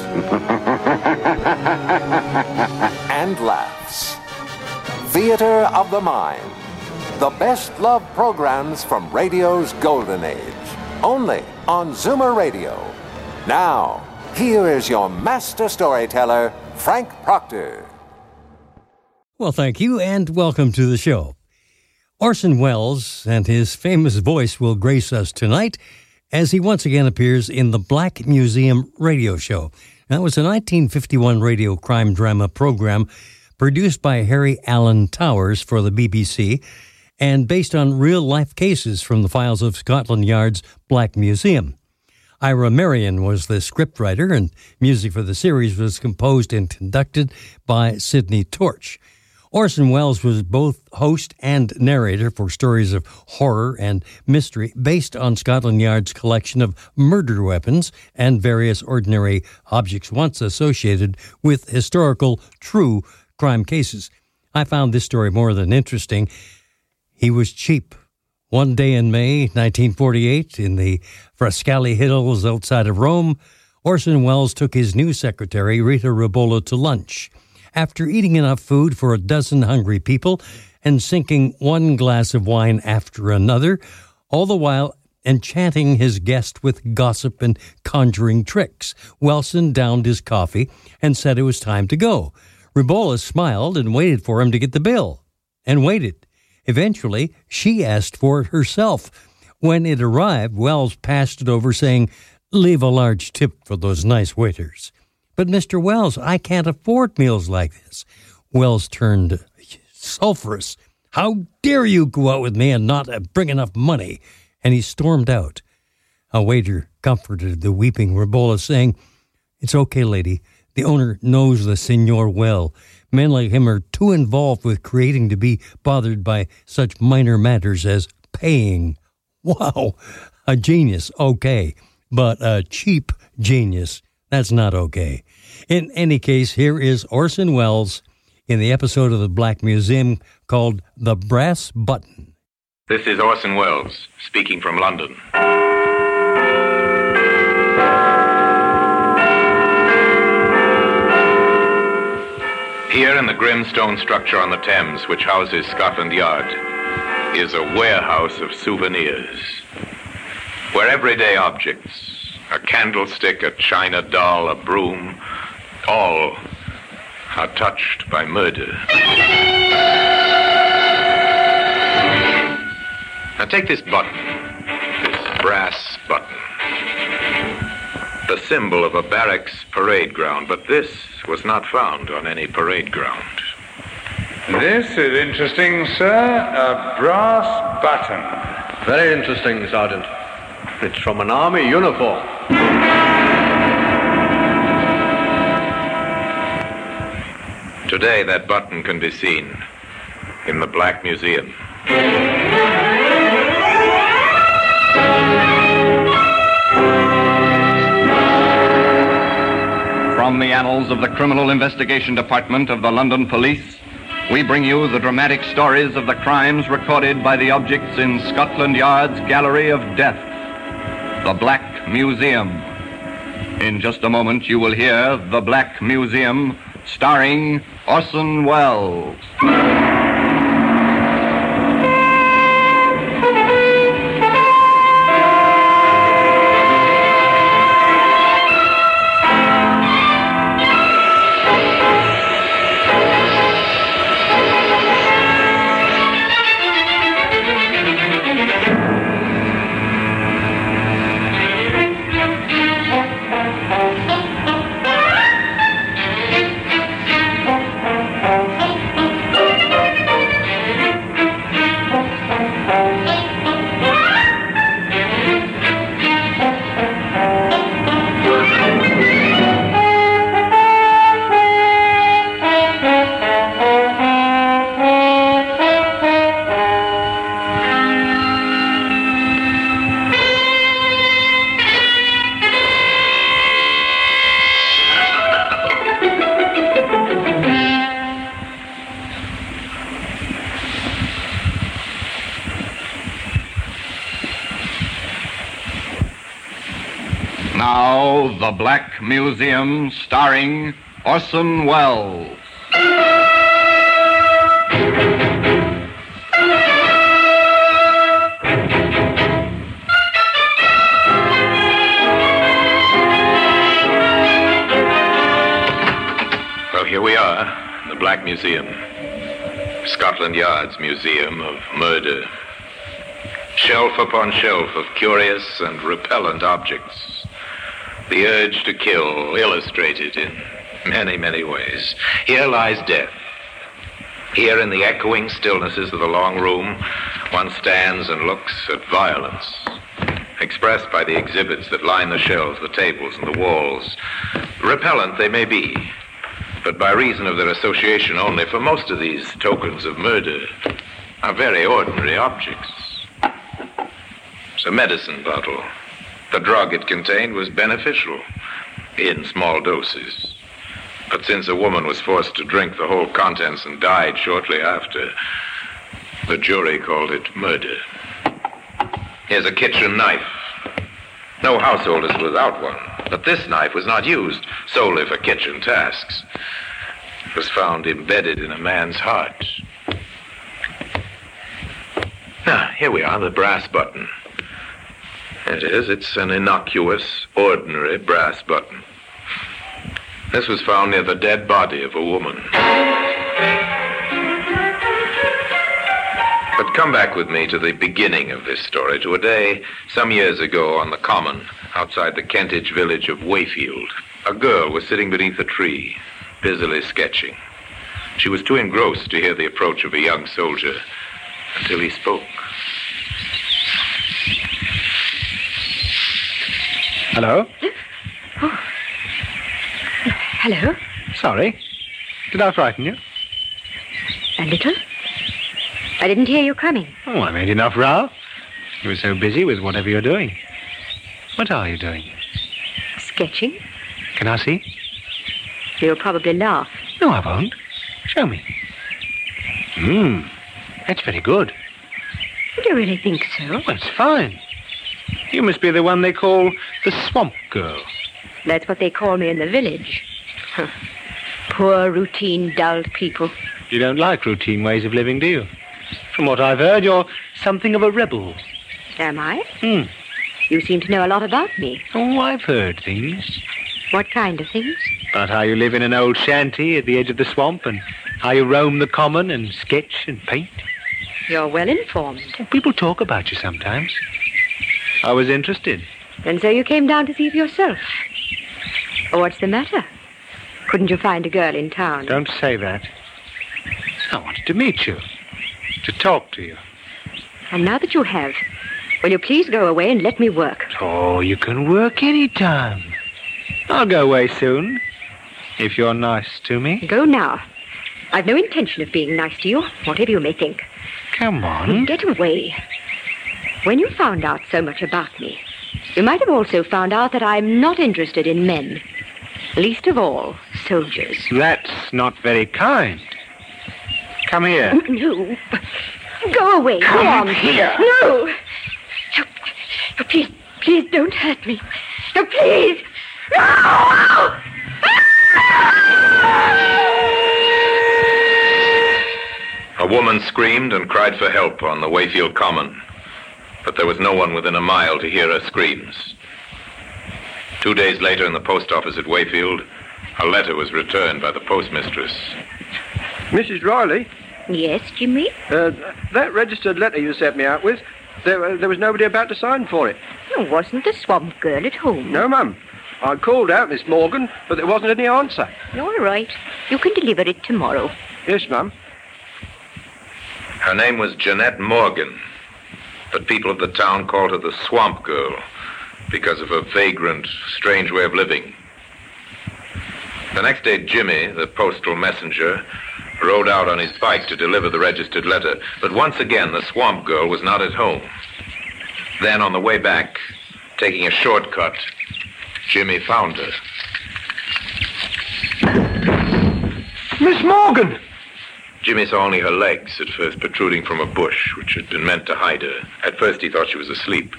and laughs. Theater of the Mind. The best love programs from radio's golden age. Only on Zoomer Radio. Now, here is your master storyteller, Frank Proctor. Well, thank you, and welcome to the show. Orson Welles and his famous voice will grace us tonight as he once again appears in the Black Museum radio show. That was a 1951 radio crime drama program produced by Harry Alan Towers for the BBC and based on real life cases from the files of Scotland Yard's Black Museum. Ira Marion was the scriptwriter, and music for the series was composed and conducted by Sidney Torch. Orson Welles was both host and narrator for stories of horror and mystery based on Scotland Yard's collection of murder weapons and various ordinary objects once associated with historical, true crime cases. I found this story more than interesting. He was cheap. One day in May 1948, in the Frascati Hills outside of Rome, Orson Welles took his new secretary, Rita Rebola, to lunch after eating enough food for a dozen hungry people and sinking one glass of wine after another, all the while enchanting his guest with gossip and conjuring tricks. Wellson downed his coffee and said it was time to go. Rebola smiled and waited for him to get the bill, and waited. Eventually, she asked for it herself. When it arrived, Welles passed it over, saying, Leave a large tip for those nice waiters. But, Mr. Welles, I can't afford meals like this. Welles turned sulphurous. How dare you go out with me and not bring enough money? And he stormed out. A waiter comforted the weeping Rebola, saying, It's okay, lady. The owner knows the senor well. Men like him are too involved with creating to be bothered by such minor matters as paying. Wow, a genius, okay, but a cheap genius, that's not okay. In any case, here is Orson Welles in the episode of the Black Museum called The Brass Button. This is Orson Welles speaking from London. Here in the grim stone structure on the Thames, which houses Scotland Yard, is a warehouse of souvenirs, where everyday objects, a candlestick, a china doll, a broom, all are touched by murder. Now take this button, this brass button. The symbol of a barracks parade ground, but this was not found on any parade ground. This is interesting, sir. A brass button. Very interesting, Sergeant. It's from an army uniform. Today, that button can be seen in the Black Museum. From the annals of the Criminal Investigation Department of the London Police, we bring you the dramatic stories of the crimes recorded by the objects in Scotland Yard's Gallery of Death, the Black Museum. In just a moment, you will hear The Black Museum, starring Orson Welles. Museum, starring Orson Welles. Well, here we are, the Black Museum. Scotland Yard's Museum of Murder. Shelf upon shelf of curious and repellent objects. The urge to kill illustrated in many, many ways. Here lies death. Here in the echoing stillnesses of the long room, one stands and looks at violence, expressed by the exhibits that line the shelves, the tables, and the walls. Repellent they may be, but by reason of their association only, for most of these tokens of murder are very ordinary objects. It's a medicine bottle. The drug it contained was beneficial in small doses. But since a woman was forced to drink the whole contents and died shortly after, the jury called it murder. Here's a kitchen knife. No household is without one, but this knife was not used solely for kitchen tasks. It was found embedded in a man's heart. Now, here we are, the brass button. It is. It's an innocuous, ordinary brass button. This was found near the dead body of a woman. But come back with me to the beginning of this story, to a day some years ago on the common outside the Kentish village of Wayfield. A girl was sitting beneath a tree, busily sketching. She was too engrossed to hear the approach of a young soldier until he spoke. Hello? Oh. Hello? Sorry. Did I frighten you? A little? I didn't hear you coming. Oh, I made enough row. You were so busy with whatever you're doing. What are you doing? Sketching? Can I see? You'll probably laugh. No, I won't. Show me. Hmm. That's very good. Do you really think so? Well, it's fine. You must be the one they call the Swamp Girl. That's what they call me in the village. Huh. Poor, routine, dull people. You don't like routine ways of living, do you? From what I've heard, you're something of a rebel. Am I? Hmm. You seem to know a lot about me. Oh, I've heard things. What kind of things? About how you live in an old shanty at the edge of the swamp and how you roam the common and sketch and paint. You're well informed. People talk about you sometimes. I was interested. And so you came down to see for yourself. Oh, what's the matter? Couldn't you find a girl in town? Don't say that. I wanted to meet you, to talk to you. And now that you have, will you please go away and let me work? Oh, you can work any time. I'll go away soon, if you're nice to me. Go now. I've no intention of being nice to you, whatever you may think. Come on. Get away. When you found out so much about me, you might have also found out that I'm not interested in men. Least of all, soldiers. That's not very kind. Come here. Mm, no. Go away. Come Go on. here. No. No, no, please, please don't hurt me. No, please. No! A woman screamed and cried for help on the Wayfield Common, but there was no one within a mile to hear her screams. Two days later, in the post office at Wayfield, a letter was returned by the postmistress. Mrs. Riley, Yes, Jimmy? uh, that registered letter you sent me out with, there, uh, there was nobody about to sign for it. Oh, wasn't the swamp girl at home? No, ma'am. I called out, Miss Morgan, but there wasn't any answer. All right. You can deliver it tomorrow. Yes, ma'am. Her name was Jeanette Morgan, but people of the town called her the Swamp Girl because of her vagrant, strange way of living. The next day, Jimmy, the postal messenger, rode out on his bike to deliver the registered letter, but once again the Swamp Girl was not at home. Then, on the way back, taking a shortcut, Jimmy found her. Miss Morgan! Jimmy saw only her legs at first protruding from a bush, which had been meant to hide her. At first, he thought she was asleep.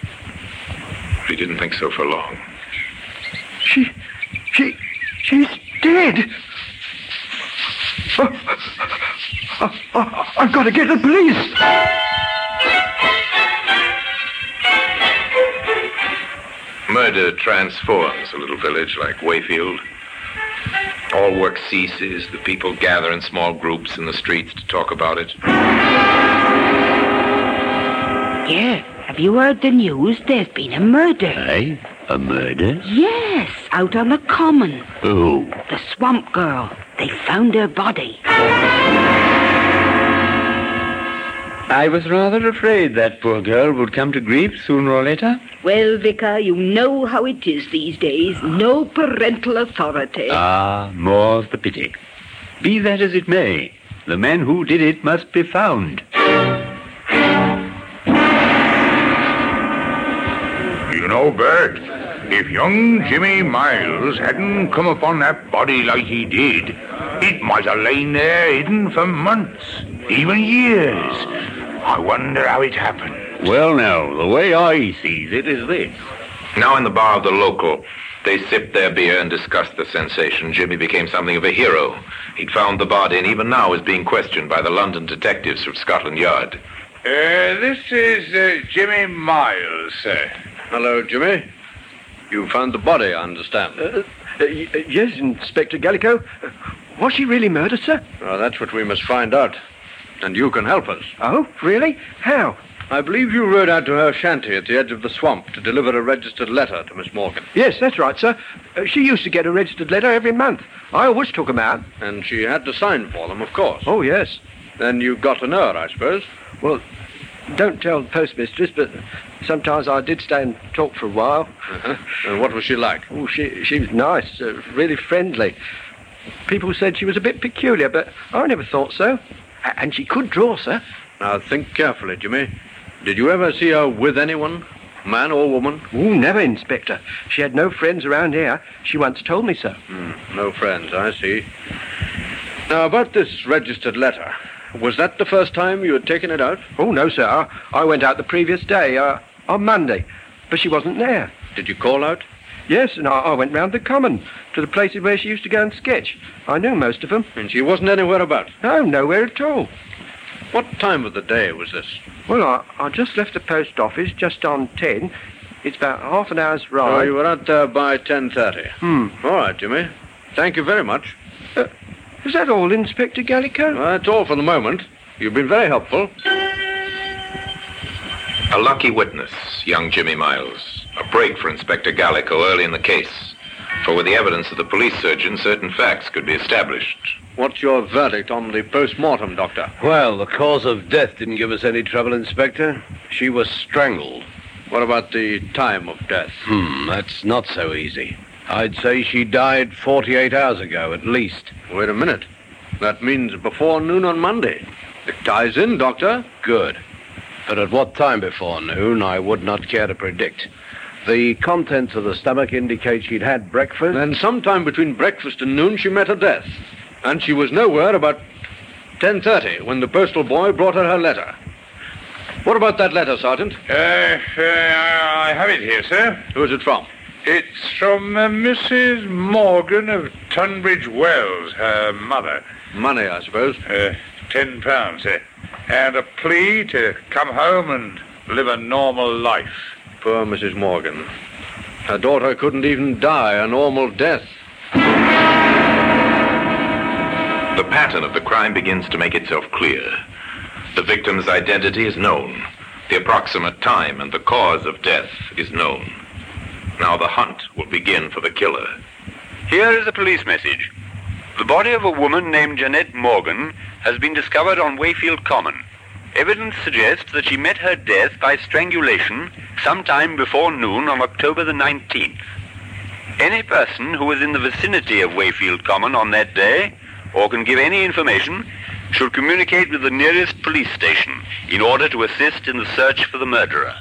But he didn't think so for long. She. She. she's dead. Oh, oh, oh, I've got to get the police. Murder transforms a little village like Wayfield. All work ceases. The people gather in small groups in the streets to talk about it. Yeah. Have you heard the news? There's been a murder. Eh? A murder? Yes, out on the common. Who? The swamp girl. They found her body. I was rather afraid that poor girl would come to grief sooner or later. Well, Vicar, you know how it is these days. No parental authority. Ah, more's the pity. Be that as it may, the man who did it must be found. You know, Bert, if young Jimmy Miles hadn't come upon that body like he did, it might have lain there hidden for months, even years. I wonder how it happened. Well, now, the way I sees it is this. Now in the bar of the local, they sipped their beer and discussed the sensation. Jimmy became something of a hero. He'd found the body and even now is being questioned by the London detectives from Scotland Yard. Uh, this is uh, Jimmy Miles, sir. Hello, Jimmy. You found the body, I understand. Uh, uh, yes, Inspector Gallico. Uh, was she really murdered, sir? Well, that's what we must find out. And you can help us. Oh, really? How? I believe you rode out to her shanty at the edge of the swamp to deliver a registered letter to Miss Morgan. Yes, that's right, sir. Uh, she used to get a registered letter every month. I always took 'em out. And she had to sign for them, of course. Oh, yes. Then you got to know her, I suppose. Well, don't tell the postmistress, but sometimes I did stay and talk for a while. Uh-huh. And what was she like? Oh, she, she was nice, uh, really friendly. People said she was a bit peculiar, but I never thought so. A- And she could draw, sir. Now, think carefully, Jimmy. Did you ever see her with anyone? Man or woman? Oh, never, Inspector. She had no friends around here. She once told me so. Hmm, no friends, I see. Now, about this registered letter. Was that the first time you had taken it out? Oh, no, sir. I, went out the previous day, uh, on Monday, but she wasn't there. Did you call out? Yes, and I, I went round the common to the places where she used to go and sketch. I knew most of them. And she wasn't anywhere about? No, nowhere at all. What time of the day was this? Well, I, I just left the post office just on 10. It's about half an hour's ride. Oh, ride. you were out there by 10.30. Hmm. All right, Jimmy. Thank you very much. Is that all, Inspector Gallico? Well, that's all for the moment. You've been very helpful. A lucky witness, young Jimmy Miles. A break for Inspector Gallico early in the case. For with the evidence of the police surgeon, certain facts could be established. What's your verdict on the post-mortem, Doctor? Well, the cause of death didn't give us any trouble, Inspector. She was strangled. What about the time of death? Hmm, that's not so easy. I'd say she died 48 hours ago, at least. Wait a minute. That means before noon on Monday. It ties in, Doctor. Good. But at what time before noon, I would not care to predict. The contents of the stomach indicate she'd had breakfast. Then sometime between breakfast and noon she met her death. And she was nowhere about 10.30 when the postal boy brought her her letter. What about that letter, Sergeant? Uh, uh, I have it here, sir. Who is it from? It's from uh, Mrs. Morgan of Tunbridge Wells, her mother. Money, I suppose. Uh, ten pounds, sir. And a plea to come home and live a normal life. Poor Mrs. Morgan. Her daughter couldn't even die a normal death. The pattern of the crime begins to make itself clear. The victim's identity is known. The approximate time and the cause of death is known. Now the hunt will begin for the killer. Here is a police message. The body of a woman named Jeanette Morgan has been discovered on Wayfield Common. Evidence suggests that she met her death by strangulation sometime before noon on October the 19th. Any person who was in the vicinity of Wayfield Common on that day, or can give any information, should communicate with the nearest police station in order to assist in the search for the murderer.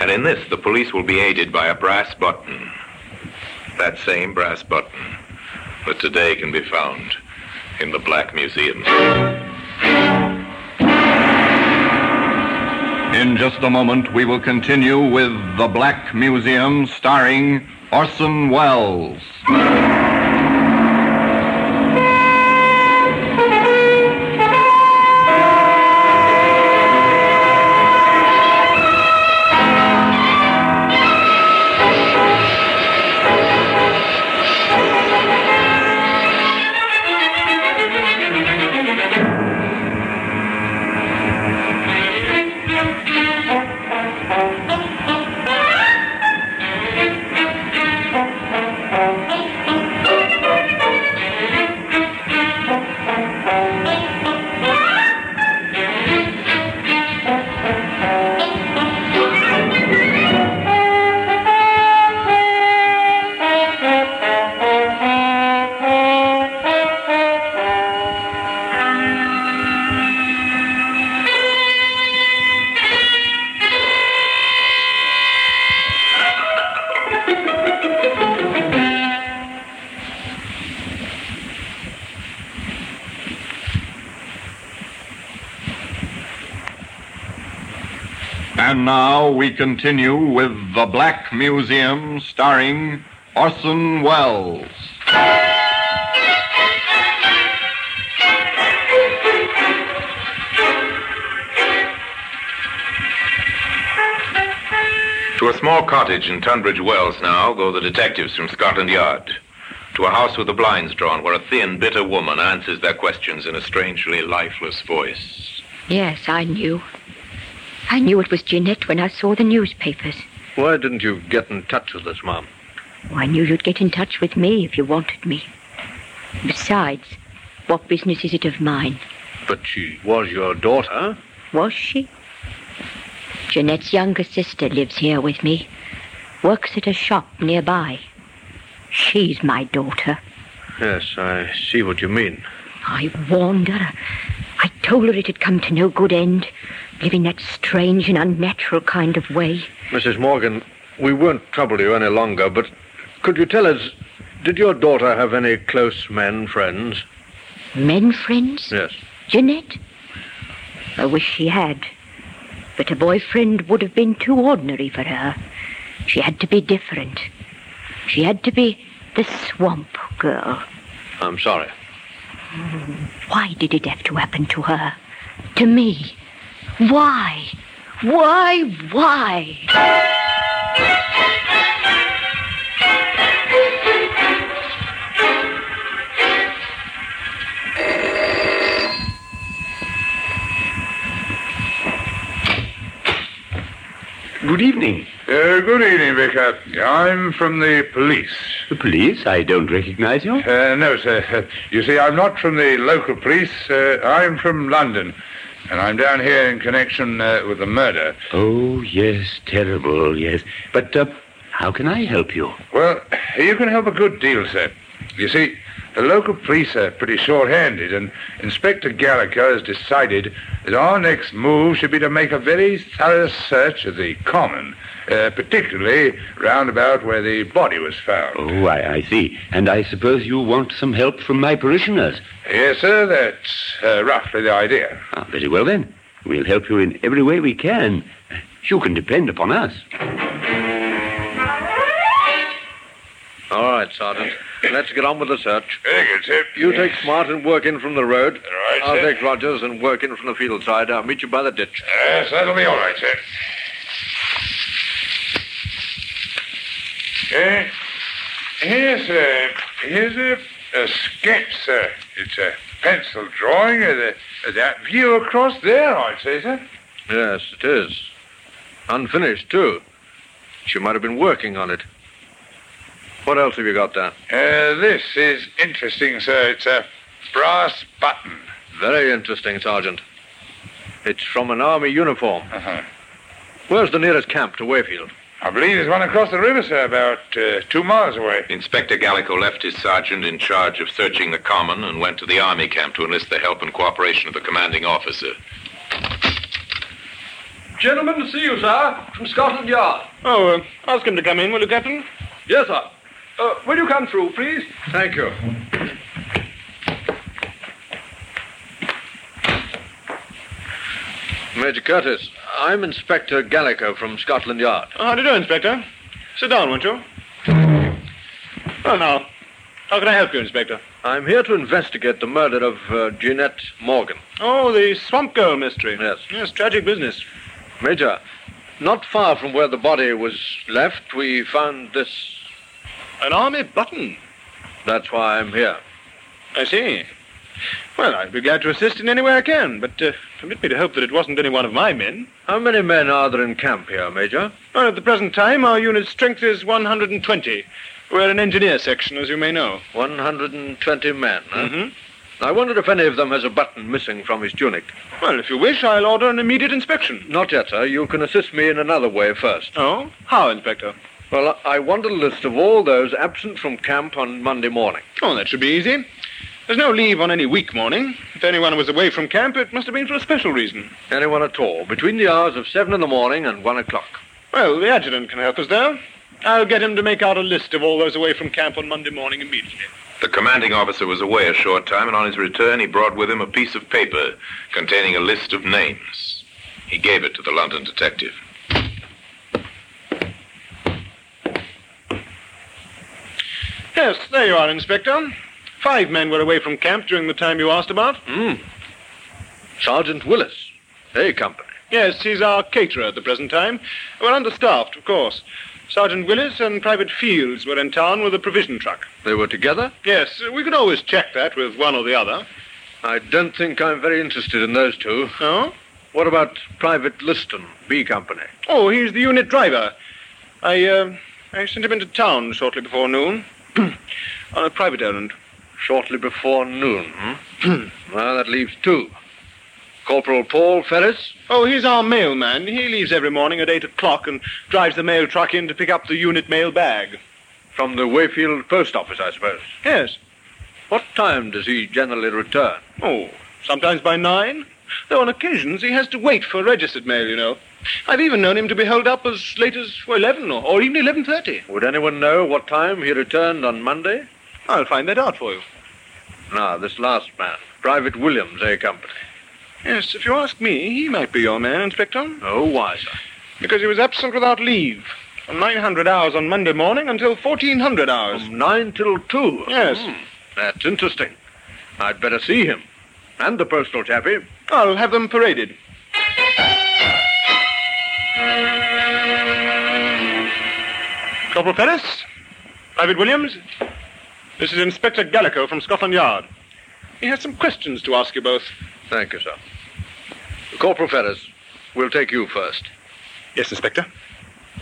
And in this, the police will be aided by a brass button. That same brass button that today can be found in the Black Museum. In just a moment, we will continue with The Black Museum starring Orson Welles. Continue with The Black Museum starring Orson Welles. To a small cottage in Tunbridge Wells now go the detectives from Scotland Yard. To a house with the blinds drawn where a thin, bitter woman answers their questions in a strangely lifeless voice. Yes, I knew. I knew it was Jeanette when I saw the newspapers. Why didn't you get in touch with us, Mom? Oh, I knew you'd get in touch with me if you wanted me. Besides, what business is it of mine? But she was your daughter. Was she? Jeanette's younger sister lives here with me. Works at a shop nearby. She's my daughter. Yes, I see what you mean. I warned her. I told her it had come to no good end, living that strange and unnatural kind of way. Mrs. Morgan, we won't trouble you any longer, but could you tell us, did your daughter have any close men friends? Men friends? Yes. Jeanette? I wish she had. But a boyfriend would have been too ordinary for her. She had to be different. She had to be the swamp girl. I'm sorry. Why did it have to happen to her? To me? Why? Why? Why? Good evening. Uh, good evening, Vicar. I'm from the police. The police? I don't recognize you. Uh, no, sir. You see, I'm not from the local police. Uh, I'm from London. And I'm down here in connection uh, with the murder. Oh, yes, terrible, yes. But uh, how can I help you? Well, you can help a good deal, sir. You see, the local police are pretty short-handed, and Inspector Gallagher has decided that our next move should be to make a very thorough search of the common, uh, particularly round about where the body was found. Oh, I, I see. And I suppose you want some help from my parishioners. Yes, sir, that's uh, roughly the idea. Ah, very well then. We'll help you in every way we can. You can depend upon us. All right, Sergeant. Let's get on with the search. Very good, sir. You take Smart and work in from the road. right, I'll sir. take Rogers and work in from the field side. I'll meet you by the ditch. Yes, that'll be all right, sir. Uh, here's a, here's a, a sketch, sir. It's a pencil drawing of, the, of that view across there, I'd say, sir. Yes, it is. Unfinished, too. She might have been working on it. What else have you got there? Uh, this is interesting, sir. It's a brass button. Very interesting, Sergeant. It's from an army uniform. Uh-huh. Where's the nearest camp to Wayfield? I believe there's one across the river, sir, about uh, two miles away. Inspector Gallico left his sergeant in charge of searching the common and went to the army camp to enlist the help and cooperation of the commanding officer. Gentlemen to see you, sir, from Scotland Yard. Oh, uh, ask him to come in, will you, Captain? Yes, sir. Uh, will you come through, please? Thank you. Major Curtis, I'm Inspector Gallico from Scotland Yard. Oh, how do you do, Inspector? Sit down, won't you? Well, now, How can I help you, Inspector? I'm here to investigate the murder of uh, Jeanette Morgan. Oh, the Swamp Girl mystery. Yes. Yes, tragic business. Major, not far from where the body was left, we found this. An army button. That's why I'm here. I see. Well, I'd be glad to assist in any way I can, but uh, permit me to hope that it wasn't any one of my men. How many men are there in camp here, Major? Well, at the present time, our unit's strength is 120. We're an engineer section, as you may know. 120 men, huh? Mm-hmm. I wondered if any of them has a button missing from his tunic. Well, if you wish, I'll order an immediate inspection. Not yet, sir. You can assist me in another way first. Oh? How, Inspector? Well, I want a list of all those absent from camp on Monday morning. Oh, that should be easy. There's no leave on any week morning. If anyone was away from camp, it must have been for a special reason. Anyone at all, between the hours of 7 in the morning and 1 o'clock. Well, the adjutant can help us there. I'll get him to make out a list of all those away from camp on Monday morning immediately. The commanding officer was away a short time, and on his return, he brought with him a piece of paper containing a list of names. He gave it to the London detective. Yes, there you are, Inspector. Five men were away from camp during the time you asked about. Hmm. Sergeant Willis, A Company. Yes, he's our caterer at the present time. We're understaffed, of course. Sergeant Willis and Private Fields were in town with a provision truck. They were together? Yes, we can always check that with one or the other. I don't think I'm very interested in those two. Oh? What about Private Liston, B Company? Oh, he's the unit driver. I, uh, I sent him into town shortly before noon on a private errand. Shortly before noon, hmm? well, that leaves two. Corporal Paul Ferris? Oh, he's our mailman. He leaves every morning at 8 o'clock and drives the mail truck in to pick up the unit mail bag. From the Wayfield post office, I suppose. Yes. What time does he generally return? Oh, sometimes by nine. Though on occasions he has to wait for registered mail, you know. I've even known him to be held up as late as well, 11 or, or even 11.30. Would anyone know what time he returned on Monday? I'll find that out for you. Now, this last man, Private Williams, A Company. Yes, if you ask me, he might be your man, Inspector. Oh, why, sir? Because he was absent without leave. From 900 hours on Monday morning until 1400 hours. From 9 till 2? Yes. Hmm, that's interesting. I'd better see him. And the postal chappie. I'll have them paraded. Corporal Ferris? Private Williams? This is Inspector Gallico from Scotland Yard. He has some questions to ask you both. Thank you, sir. Corporal Ferris, we'll take you first. Yes, Inspector.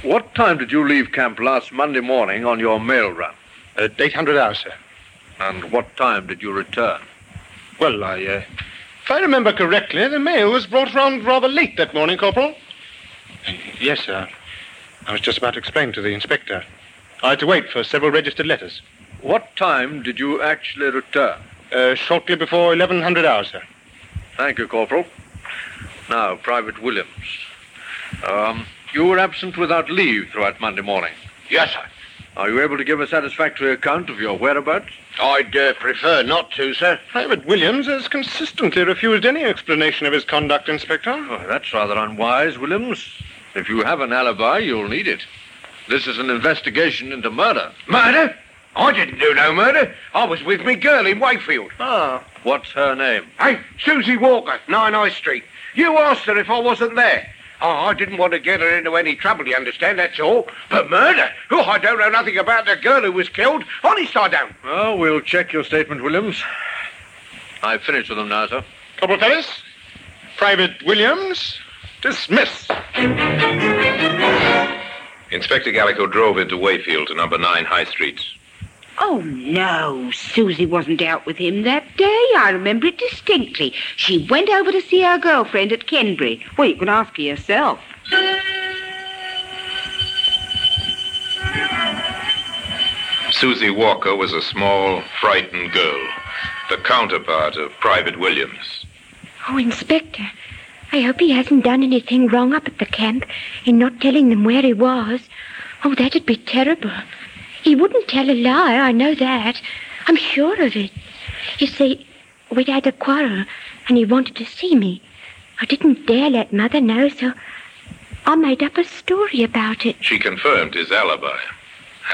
What time did you leave camp last Monday morning on your mail run? At 800 hours, sir. And what time did you return? Well, I, uh, if I remember correctly, the mail was brought round rather late that morning, Corporal. Yes, sir. I was just about to explain to the inspector. I had to wait for several registered letters. What time did you actually return? Uh, shortly before 1100 hours, sir. Thank you, Corporal. Now, Private Williams. Um, you were absent without leave throughout Monday morning. Yes, sir. Are you able to give a satisfactory account of your whereabouts? I'd uh, prefer not to, sir. Private Williams has consistently refused any explanation of his conduct, Inspector. Oh, that's rather unwise, Williams. If you have an alibi, you'll need it. This is an investigation into murder. Murder? I didn't do no murder. I was with me girl in Wayfield. Ah. What's her name? Hey, Susie Walker, 9 High Street. You asked her if I wasn't there. Oh, I didn't want to get her into any trouble, you understand, that's all. But murder? Oh, I don't know nothing about the girl who was killed. Honest, I don't. Well, we'll check your statement, Williams. I've finished with them now, sir. Corporal Ferris? Private Williams? Dismiss. Inspector Gallico drove into Wayfield to number 9 High Street. Oh, no. Susie wasn't out with him that day. I remember it distinctly. She went over to see her girlfriend at Kenbury. Well, you can ask her yourself. Susie Walker was a small, frightened girl, the counterpart of Private Williams. Oh, Inspector, I hope he hasn't done anything wrong up at the camp in not telling them where he was. Oh, that'd be terrible. He wouldn't tell a lie, I know that. I'm sure of it. You see, we'd had a quarrel, and he wanted to see me. I didn't dare let Mother know, so I made up a story about it. She confirmed his alibi.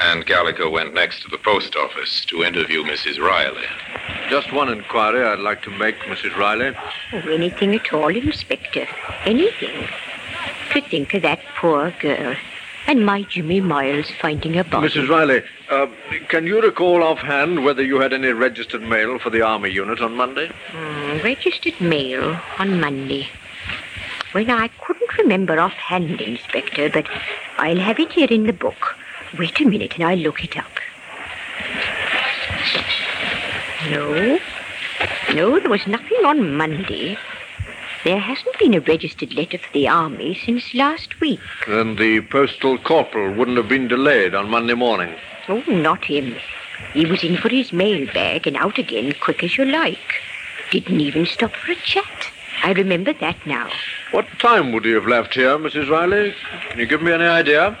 and Gallagher went next to the post office to interview Mrs. Riley. Just one inquiry I'd like to make, Mrs. Riley. Oh, anything at all, Inspector. Anything. To think of that poor girl. And my Jimmy Miles finding a body. Mrs. Riley, uh, can you recall offhand whether you had any registered mail for the Army unit on Monday? Hmm, registered mail on Monday. Well, I couldn't remember offhand, Inspector, but I'll have it here in the book. Wait a minute and I'll look it up. No. No, there was nothing on Monday. There hasn't been a registered letter for the Army since last week. Then the postal corporal wouldn't have been delayed on Monday morning. Oh, not him. He was in for his mail bag and out again quick as you like. Didn't even stop for a chat. I remember that now. What time would he have left here, Mrs. Riley? Can you give me any idea?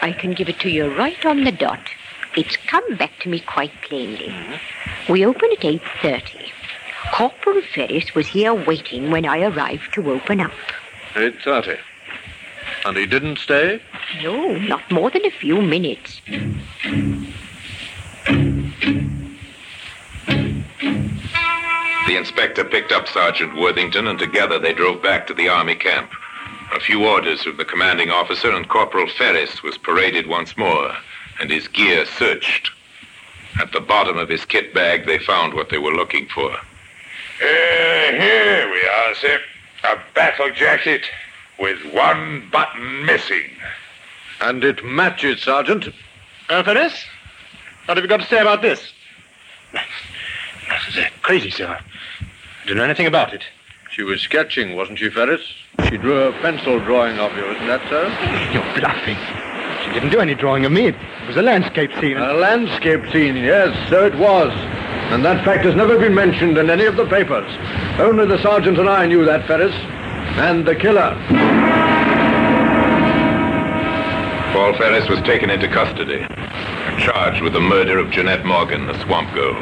I can give it to you right on the dot. It's come back to me quite plainly. Mm-hmm. We open at 8.30. Corporal Ferris was here waiting when I arrived to open up. 8.30. And he didn't stay? No, not more than a few minutes. The inspector picked up Sergeant Worthington, and together they drove back to the Army camp. A few orders from the commanding officer, and Corporal Ferris was paraded once more, and his gear searched. At the bottom of his kit bag, they found what they were looking for. Uh, here we are, sir. A battle jacket with one button missing. And it matches, Sergeant. Uh, Ferris? What have you got to say about this? This is uh, crazy, sir. I don't know anything about it. She was sketching, wasn't she, Ferris? She drew a pencil drawing of you, isn't that so? You're bluffing. She didn't do any drawing of me. It was a landscape scene. A landscape scene, yes, so it was. And that fact has never been mentioned in any of the papers. Only the sergeant and I knew that, Ferris. And the killer. Paul Ferris was taken into custody, charged with the murder of Jeanette Morgan, the swamp girl.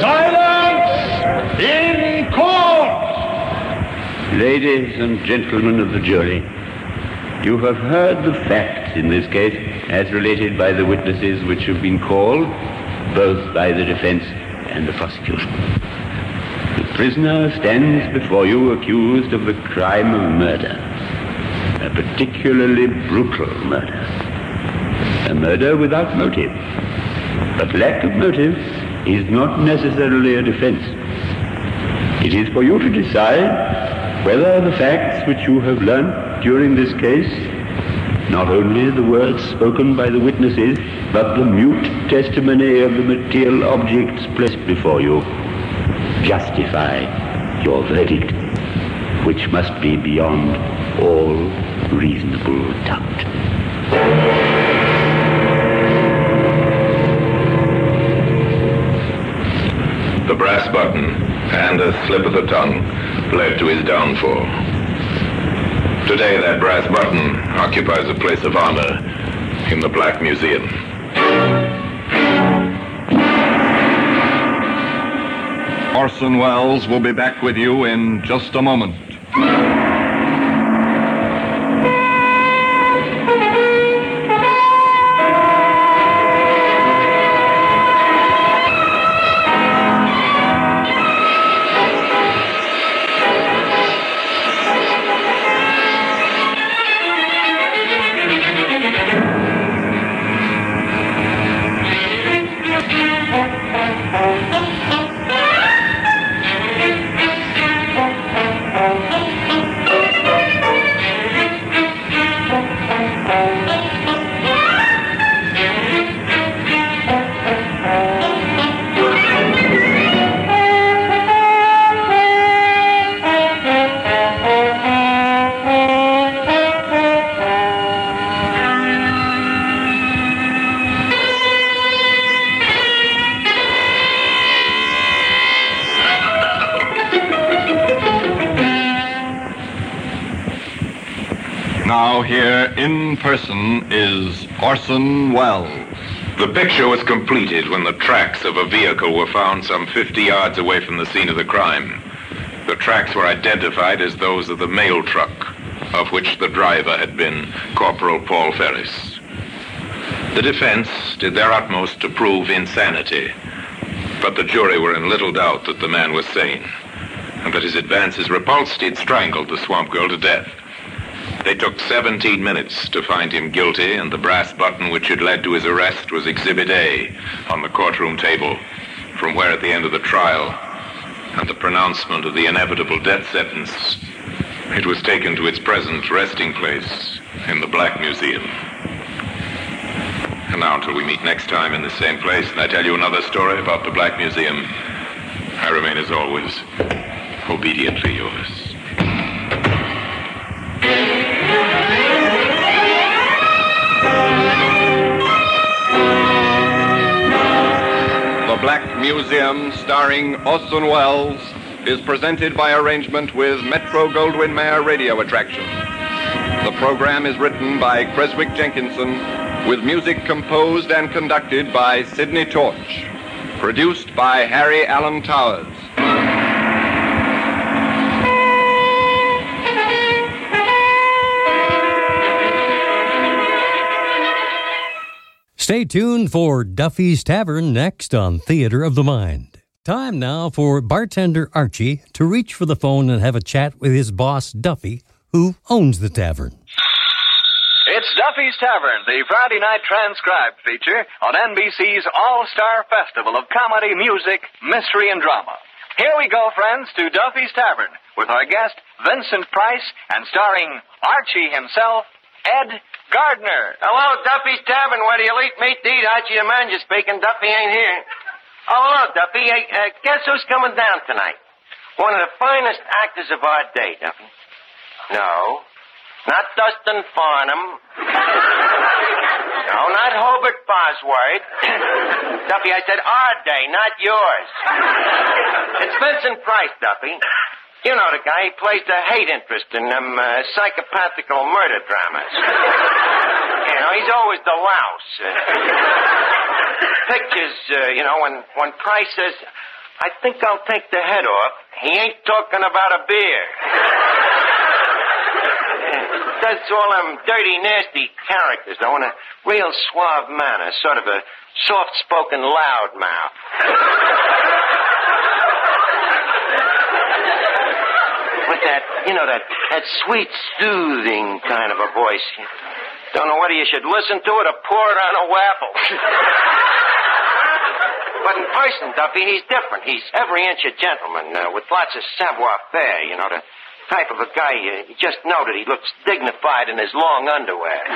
Silence in court! Ladies and gentlemen of the jury, you have heard the facts in this case as related by the witnesses which have been called, both by the defense and the prosecution. The prisoner stands before you accused of the crime of murder, a particularly brutal murder, a murder without motive. But lack of motive is not necessarily a defense. It is for you to decide whether the facts which you have learned during this case, not only the words spoken by the witnesses, but the mute testimony of the material objects placed before you, justify your verdict, which must be beyond all reasonable doubt. The brass button and a slip of the tongue led to his downfall. Today, that brass button occupies a place of honor in the Black Museum. Orson Welles will be back with you in just a moment. Here in person is Orson Welles. The picture was completed when the tracks of a vehicle were found some 50 yards away from the scene of the crime. The tracks were identified as those of the mail truck, of which the driver had been Corporal Paul Ferris. The defense did their utmost to prove insanity, but the jury were in little doubt that the man was sane, and that his advances repulsed, he'd strangled the swamp girl to death. They took 17 minutes to find him guilty, and the brass button which had led to his arrest was Exhibit A on the courtroom table, from where at the end of the trial and the pronouncement of the inevitable death sentence, it was taken to its present resting place in the Black Museum. And now, until we meet next time in the same place, and I tell you another story about the Black Museum, I remain, as always, obediently yours. Black Museum, starring Orson Welles, is presented by arrangement with Metro Goldwyn Mayer Radio Attraction. The program is written by Creswick Jenkinson, with music composed and conducted by Sidney Torch. Produced by Harry Alan Towers. Stay tuned for Duffy's Tavern next on Theater of the Mind. Time now for bartender Archie to reach for the phone and have a chat with his boss Duffy, who owns the tavern. It's Duffy's Tavern, the Friday night transcribed feature on NBC's All Star Festival of Comedy, Music, Mystery, and Drama. Here we go, friends, to Duffy's Tavern with our guest, Vincent Price, and starring Archie himself, Ed Gardner. Hello, Duffy's Tavern, where do you eat meat to eat? Archie the manager speaking. Duffy ain't here. Oh, hello, Duffy. Hey, uh, guess who's coming down tonight? One of the finest actors of our day, Duffy. No. Not Dustin Farnum. no, not Hobart Bosworth. Duffy, I said our day, not yours. It's Vincent Price, Duffy. You know the guy. He plays the hate interest in them uh, psychopathical murder dramas. you know, he's always the louse. Uh, pictures, uh, you know, when, when Price says, I think I'll take the head off, he ain't talking about a beer. That's all them dirty, nasty characters, though, in a real suave manner, sort of a soft-spoken loudmouth. With that, you know, that, that sweet, soothing kind of a voice. Don't know whether you should listen to it or pour it on a waffle. but in person, Duffy, he's different. He's every inch a gentleman, uh, with lots of savoir-faire, you know, the type of a guy you, you just know that he looks dignified in his long underwear.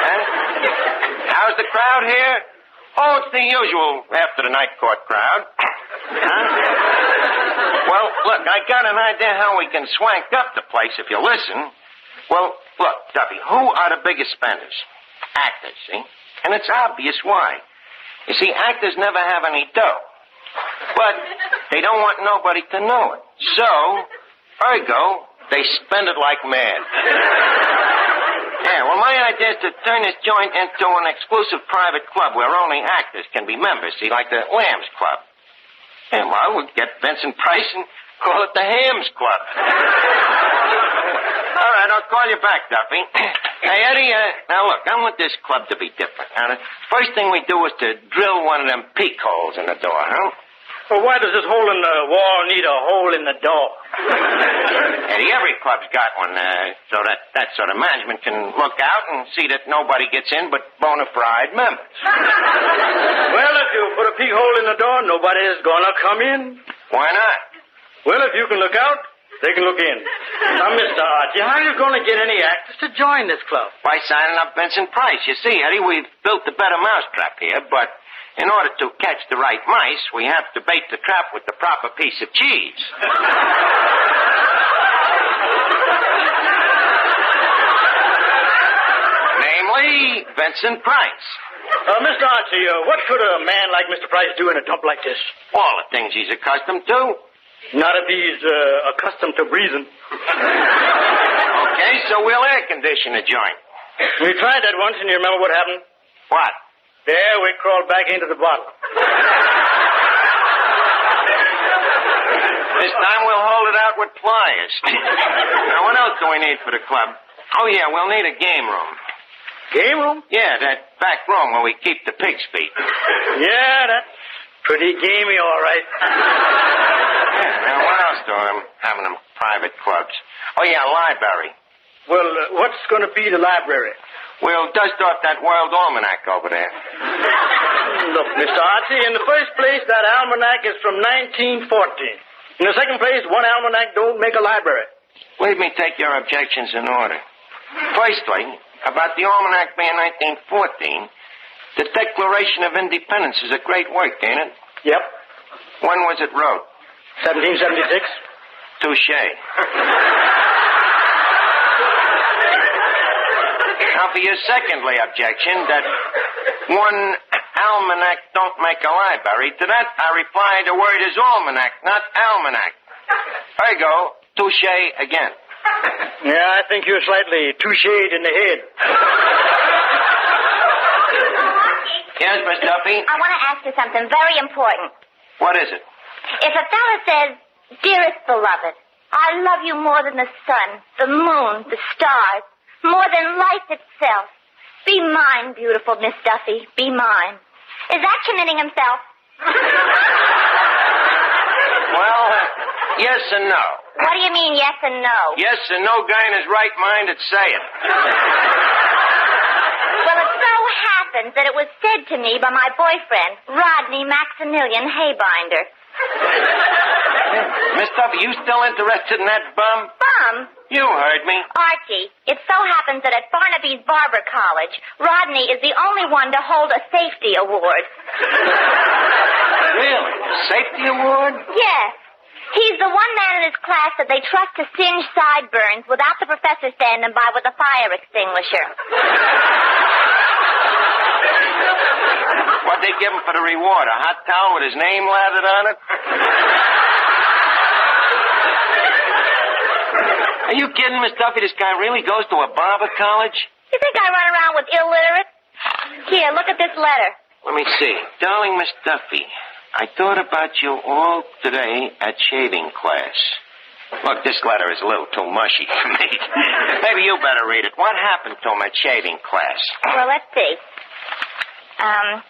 Huh? How's the crowd here? Oh, it's the usual after the night court crowd. Huh? Well, look, I got an idea how we can swank up the place if you listen. Well, look, Duffy, who are the biggest spenders? Actors, see? And it's obvious why. You see, actors never have any dough. But they don't want nobody to know it. So, ergo, they spend it like mad. Yeah, well, my idea is to turn this joint into an exclusive private club where only actors can be members, see, like the Lambs Club. Yeah, well, we'll get Vincent Price and call it the Hams Club. All right, I'll call you back, Duffy. Hey, Eddie, uh, now look, I want this club to be different. Now, the first thing we do is to drill one of them peak holes in the door, huh? Well, why does this hole in the wall need a hole in the door? Eddie, every club's got one, uh, so that that sort of management can look out and see that nobody gets in but bona fide members. well, if you put a peek hole in the door, nobody's gonna come in. Why not? Well, if you can look out, they can look in. Now, Mr. Archie, how are you going to get any actors to join this club? By signing up Vincent Price. You see, Eddie, we've built a better mousetrap here, but in order to catch the right mice, we have to bait the trap with the proper piece of cheese. Namely, Vincent Price. Uh, Mr. Archie, uh, what could a man like Mr. Price do in a dump like this? All the things he's accustomed to. Not if he's uh, accustomed to breathing. Okay, so we'll air condition the joint. We tried that once, and you remember what happened? What? There, we crawled back into the bottle. This time we'll hold it out with pliers. now, what else do we need for the club? Oh, yeah, we'll need a game room. Game room? Yeah, that back room where we keep the pig's feet. Yeah, that's pretty gamey, all right. Yeah, now, what else do I'm having them private clubs? Oh, yeah, library. Well, uh, what's going to be the library? We'll dust off that World Almanac over there. Look, Mr. Archie, in the first place, that almanac is from 1914. In the second place, one almanac don't make a library. Leave me take your objections in order. Firstly, about the almanac being 1914, the Declaration of Independence is a great work, ain't it? Yep. When was it wrote? 1776. Touche. Now, for your secondly objection that one almanac don't make a library, to that I reply the word is almanac, not almanac. Ergo, touche again. Yeah, I think you're slightly toucheed in the head. Yes, Miss Duffy? I want to ask you something very important. What is it? If a fella says, Dearest beloved, I love you more than the sun, the moon, the stars, more than life itself. Be mine, beautiful Miss Duffy. Be mine. Is that committing himself? Well, uh, yes and no. What do you mean, yes and no? Yes and no guy in his right mind would say it. Well, it so happens that it was said to me by my boyfriend, Rodney Maximilian Haybinder. Miss Duffy, you still interested in that bum? Bum? You heard me. Archie, it so happens that at Barnaby's Barber College, Rodney is the only one to hold a safety award. Really? Safety award? Yes. He's the one man in his class that they trust to singe sideburns without the professor standing by with a fire extinguisher. What'd they give him for the reward? A hot towel with his name lathered on it? Are you kidding, Miss Duffy? This guy really goes to a barber college? You think I run around with illiterate? Here, look at this letter. Let me see. Darling Miss Duffy, I thought about you all today at shaving class. Look, this letter is a little too mushy for me. Maybe you better read it. What happened to him at shaving class? Well, let's see. Um,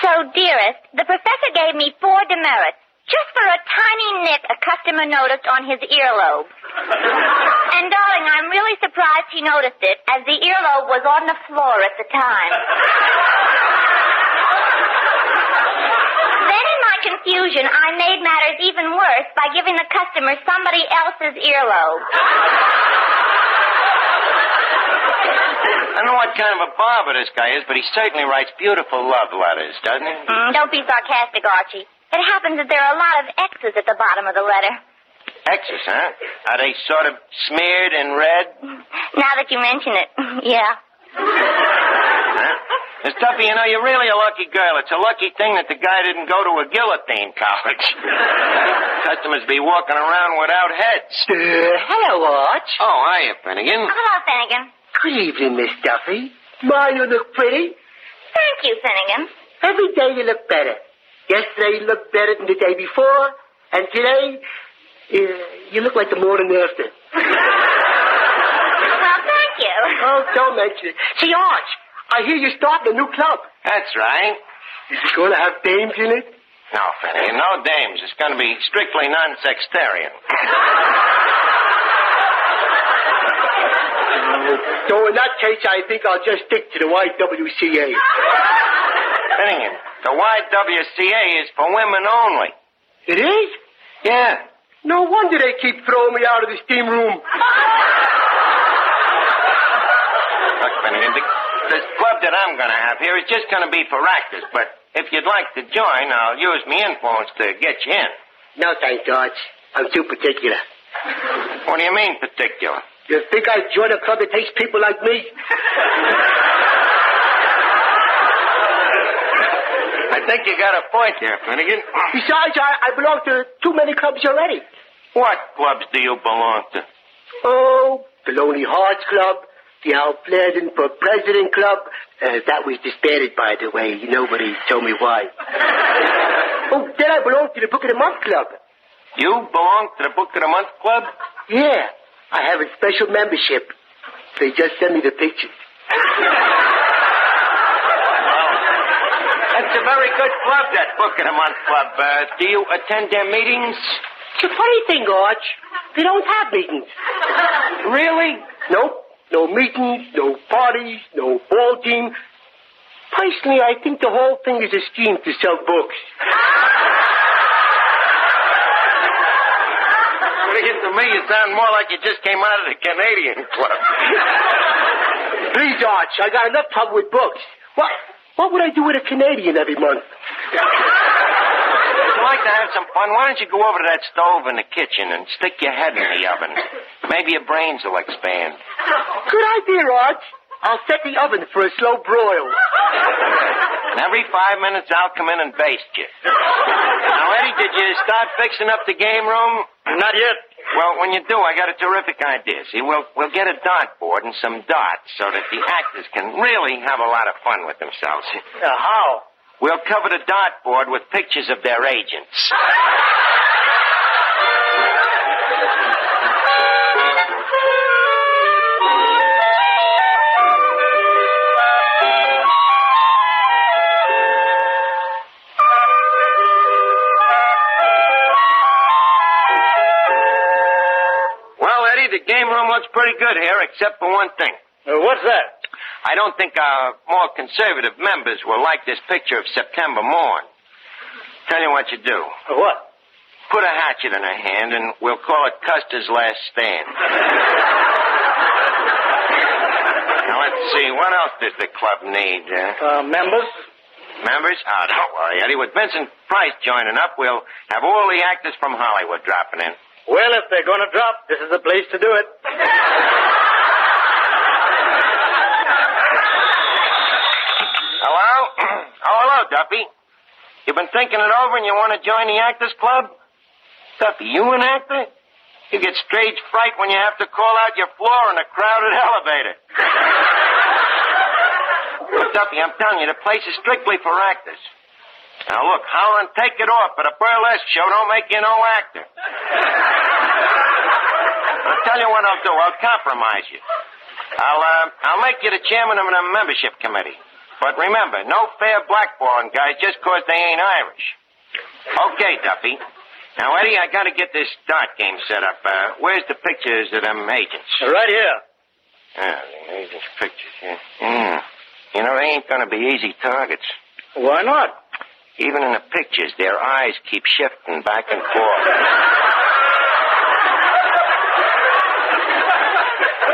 so, dearest, the professor gave me four demerits. Just for a tiny nick a customer noticed on his earlobe. and, darling, I'm really surprised he noticed it, as the earlobe was on the floor at the time. then, in my confusion, I made matters even worse by giving the customer somebody else's earlobe. I don't know what kind of a barber this guy is, but he certainly writes beautiful love letters, doesn't he? Mm, don't be sarcastic, Archie. It happens that there are a lot of X's at the bottom of the letter. X's, huh? Are they sort of smeared in red? Now that you mention it, yeah. Huh? Miss Duffy, you know, you're really a lucky girl. It's a lucky thing that the guy didn't go to a guillotine college. Customers be walking around without heads. Uh, hello, Arch. Oh, hiya, Finnegan. Hello, Finnegan. Good evening, Miss Duffy. My, you look pretty. Thank you, Finnegan. Every day you look better. Yesterday you looked better than the day before, and today uh, you look like the morning after. Well, thank you. Oh, don't mention it. See, Arch, I hear you're starting a new club. That's right. Is it going to have dames in it? No, Finnegan, no dames. It's going to be strictly non-sextarian. So in that case, I think I'll just stick to the YWCA. Finnegan, the YWCA is for women only. It is? Yeah. No wonder they keep throwing me out of the steam room. Look, Finnegan, the, the club that I'm going to have here is just going to be for actors, but if you'd like to join, I'll use my influence to get you in. No, thanks, Arch. I'm too particular. What do you mean, particular? You think I'd join a club that takes people like me? I think you got a point there, Finnegan. Besides, I, I belong to too many clubs already. What clubs do you belong to? Oh, the Lonely Hearts Club, the Al Pleasant for President Club. Uh, that was disbanded, by the way. Nobody told me why. oh, then I belong to the Book of the Month Club. You belong to the Book of the Month Club? Yeah, I have a special membership. They just sent me the pictures. That's a very good club, that Book of the Month Club. Uh, do you attend their meetings? It's a funny thing, Arch. They don't have meetings. Really? Nope. No meetings, no parties, no ball team. Personally, I think the whole thing is a scheme to sell books. To me, you sound more like you just came out of the Canadian Club. Please, Arch, I got enough trouble with books. What, what would I do with a Canadian every month? Would you like to have some fun? Why don't you go over to that stove in the kitchen and stick your head in the oven? Maybe your brains will expand. Good idea, Arch. I'll set the oven for a slow broil. And every five minutes I'll come in and baste you. Now, Eddie, did you start fixing up the game room? Not yet. Well, when you do, I got a terrific idea. See, we'll we'll get a dartboard and some dots so that the actors can really have a lot of fun with themselves. Uh, how? We'll cover the dartboard with pictures of their agents. game room looks pretty good here, except for one thing. Uh, what's that? I don't think our more conservative members will like this picture of September morn. Tell you what you do. What? Put a hatchet in her hand, and we'll call it Custer's Last Stand. now, let's see. What else does the club need? Uh, Uh, members? members? Oh, don't worry, Eddie. With Vincent Price joining up, we'll have all the actors from Hollywood dropping in. Well, if they're going to drop, this is the place to do it. Hello? oh, hello, Duffy. You've been thinking it over and you want to join the Actors Club? Duffy, you an actor? You get stage fright when you have to call out your floor in a crowded elevator. Duffy, I'm telling you, the place is strictly for actors. Now, look, holler and take it off, but a burlesque show don't make you no actor. I'll tell you what I'll do. I'll compromise you. I'll, uh, I'll make you the chairman of the membership committee. But remember, no fair blackballing guys just 'cause they ain't Irish. Okay, Duffy. Now, Eddie, I gotta get this dart game set up. Uh, where's the pictures of them agents? Right here. Yeah, the agents' pictures, yeah. Mm. You know, they ain't gonna be easy targets. Why not? Even in the pictures, their eyes keep shifting back and forth.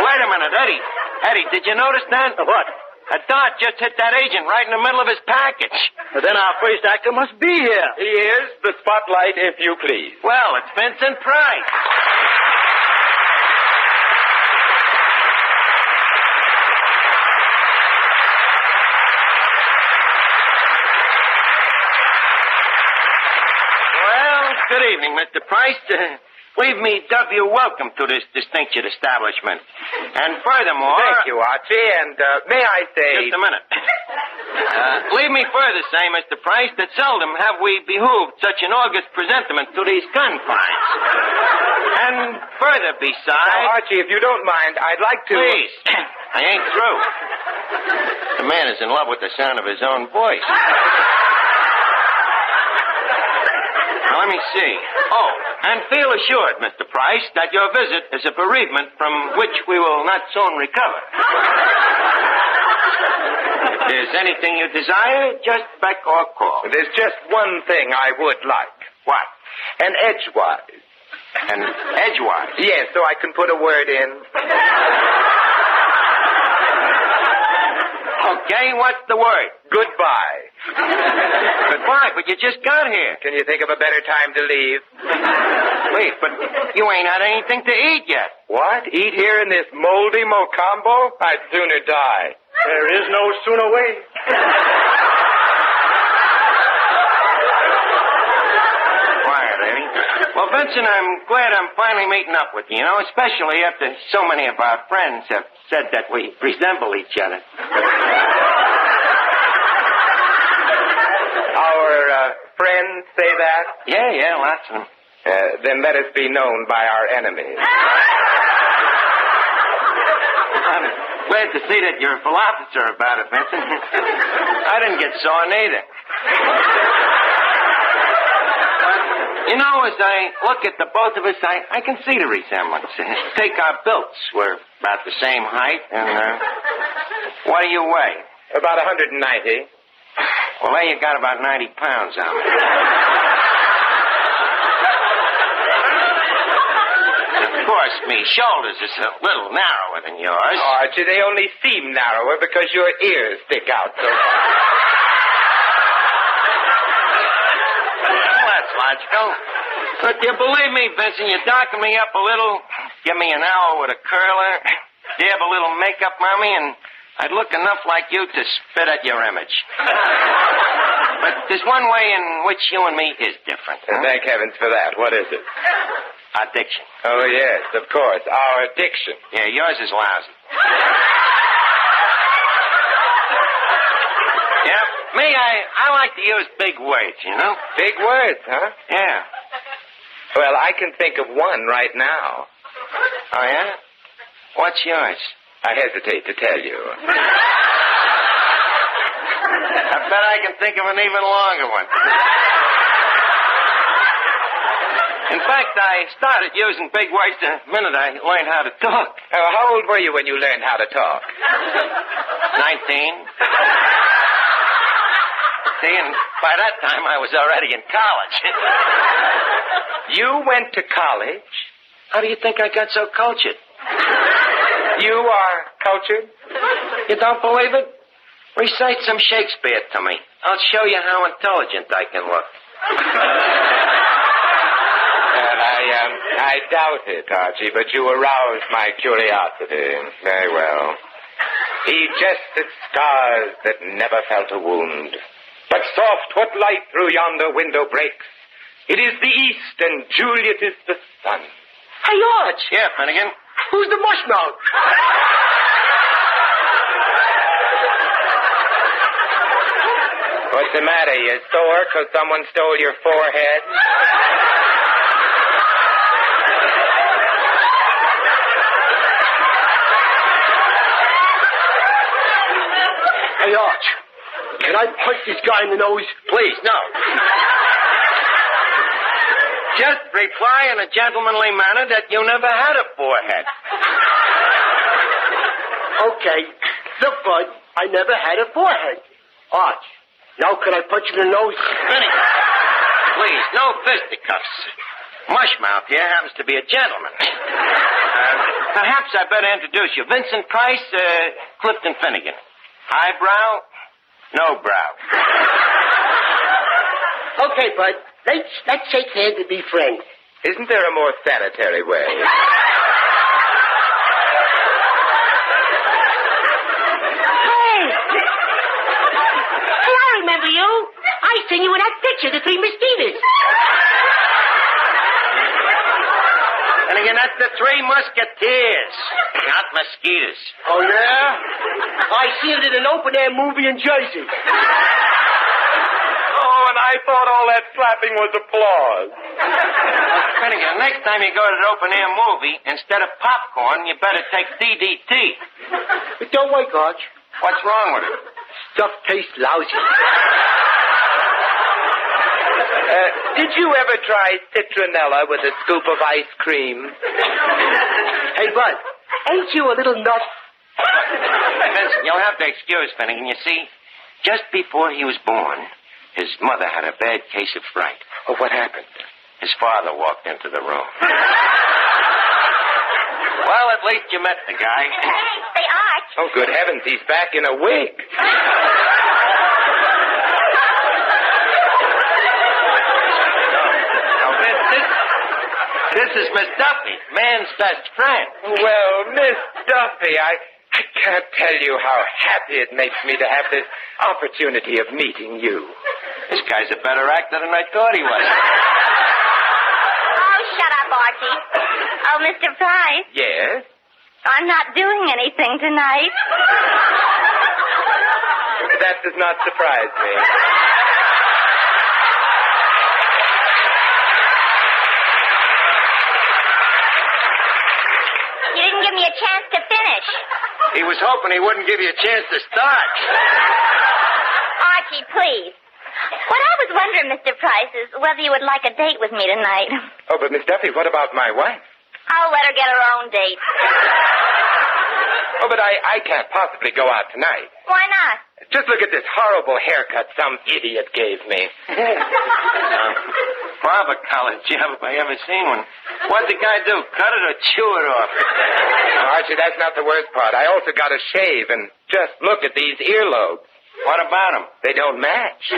Wait a minute, Eddie. Eddie, did you notice that? What? A dart just hit that agent right in the middle of his package. Well, then our first actor must be here. He is the spotlight, if you please. Well, it's Vincent Price. Good evening, Mr. Price. Uh, leave me W welcome to this distinctive establishment. And furthermore... Thank you, Archie. And uh, may I say. Just a minute. Uh, leave me further say, Mr. Price, that seldom have we behooved such an august presentiment to these confines. And further besides... Now, Archie, if you don't mind, I'd like to. Please. I ain't through. The man is in love with the sound of his own voice. Let me see. Oh, and feel assured, Mr. Price, that your visit is a bereavement from which we will not soon recover. if there's anything you desire, just back or call. There's just one thing I would like. What? An edgewise. An edgewise? Yes, so I can put a word in. Okay, what's the word? Goodbye. Goodbye, but you just got here. Can you think of a better time to leave? Wait, but you ain't had anything to eat yet. What? Eat here in this moldy mocambo? I'd sooner die. There is no sooner way. Quiet, Eddie. Well, Vincent, I'm glad I'm finally meeting up with you, you know, especially after so many of our friends have said that we resemble each other. Our uh, friends say that? Yeah, yeah, lots of them. Uh, then let us be known by our enemies. I'm glad to see that you're a philosopher about it, Vincent. I didn't get sore neither. But, you know, as I look at the both of us, I, I can see the resemblance. Take our builds. We're about the same height, and uh, what do you weigh? About 190. Well, there you got about 90 pounds on me. Of course, me shoulders is a little narrower than yours. Oh, Archie, they only seem narrower because your ears stick out so far. Well, that's logical. But you believe me, Vincent, you darken me up a little, give me an hour with a curler, dab a little makeup me, and I'd look enough like you to spit at your image. but there's one way in which you and me is different. huh? Thank heavens for that. What is it? Addiction. Oh, yes, of course. Our addiction. Yeah, yours is lousy. yeah, me, I, I like to use big words, you know? Big words, huh? Yeah. Well, I can think of one right now. Oh, yeah? What's yours? I hesitate to tell you. I bet I can think of an even longer one. In fact, I started using big words the minute I learned how to talk. Oh, how old were you when you learned how to talk? Nineteen. See, and by that time I was already in college. You went to college? How do you think I got so cultured? You are cultured? You don't believe it? Recite some Shakespeare to me. I'll show you how intelligent I can look. Well, I, um, I doubt it, Archie, but you aroused my curiosity. Very well. He jested scars that never felt a wound. But soft what light through yonder window breaks. It is the east, and Juliet is the sun. Hey, Arch. Yeah, Finnegan. Who's the mushmouth? What's the matter? You sore because someone stole your forehead? Hey, Arch. Can I punch this guy in the nose? Please, no. Just reply in a gentlemanly manner that you never had a forehead. Okay. Look, Bud, I never had a forehead. Arch, now can I punch you in the nose? Finnegan, please, no fisticuffs. Mushmouth here happens to be a gentleman. Uh, perhaps I better introduce you. Vincent Price, uh, Clifton Finnegan. Eyebrow, no brow. Okay, Bud. Let's let's shake hands and be friends. Isn't there a more sanitary way? Hey, I remember you. I seen you in that picture, The Three Mosquitoes. Finnegan, that's the Three Musketeers, not mosquitoes. Oh, yeah? I seen it in an open-air movie in Jersey. Oh, and I thought all that clapping was applause. Finnegan, next time you go to an open-air movie, instead of popcorn, you better take DDT. But don't wait, Arch. What's wrong with it? Stuff tastes lousy. Uh, did you ever try citronella with a scoop of ice cream? Hey, Bud, ain't you a little nut? Vincent, you'll have to excuse Finnegan. You see, just before he was born, his mother had a bad case of fright. Oh, what happened? His father walked into the room. well, at least you met the guy. Say, Arch. Oh, good heavens, he's back in a wig. Now, Vince, this, this is Miss Duffy, man's best friend. Well, Miss Duffy, I, I can't tell you how happy it makes me to have this opportunity of meeting you. This guy's a better actor than I thought he was. Barty. Oh, Mr. Price. Yes? I'm not doing anything tonight. That does not surprise me. You didn't give me a chance to finish. He was hoping he wouldn't give you a chance to start. Archie, please. What I was wondering, Mr. Price, is whether you would like a date with me tonight. Oh, but Miss Duffy, what about my wife? I'll let her get her own date. Oh, but I, I can't possibly go out tonight. Why not? Just look at this horrible haircut some idiot gave me. Uh, barber collar job if I ever seen one. What'd the guy do? Cut it or chew it off? Archie, that's not the worst part. I also got a shave, and just look at these earlobes. What about them? They don't match.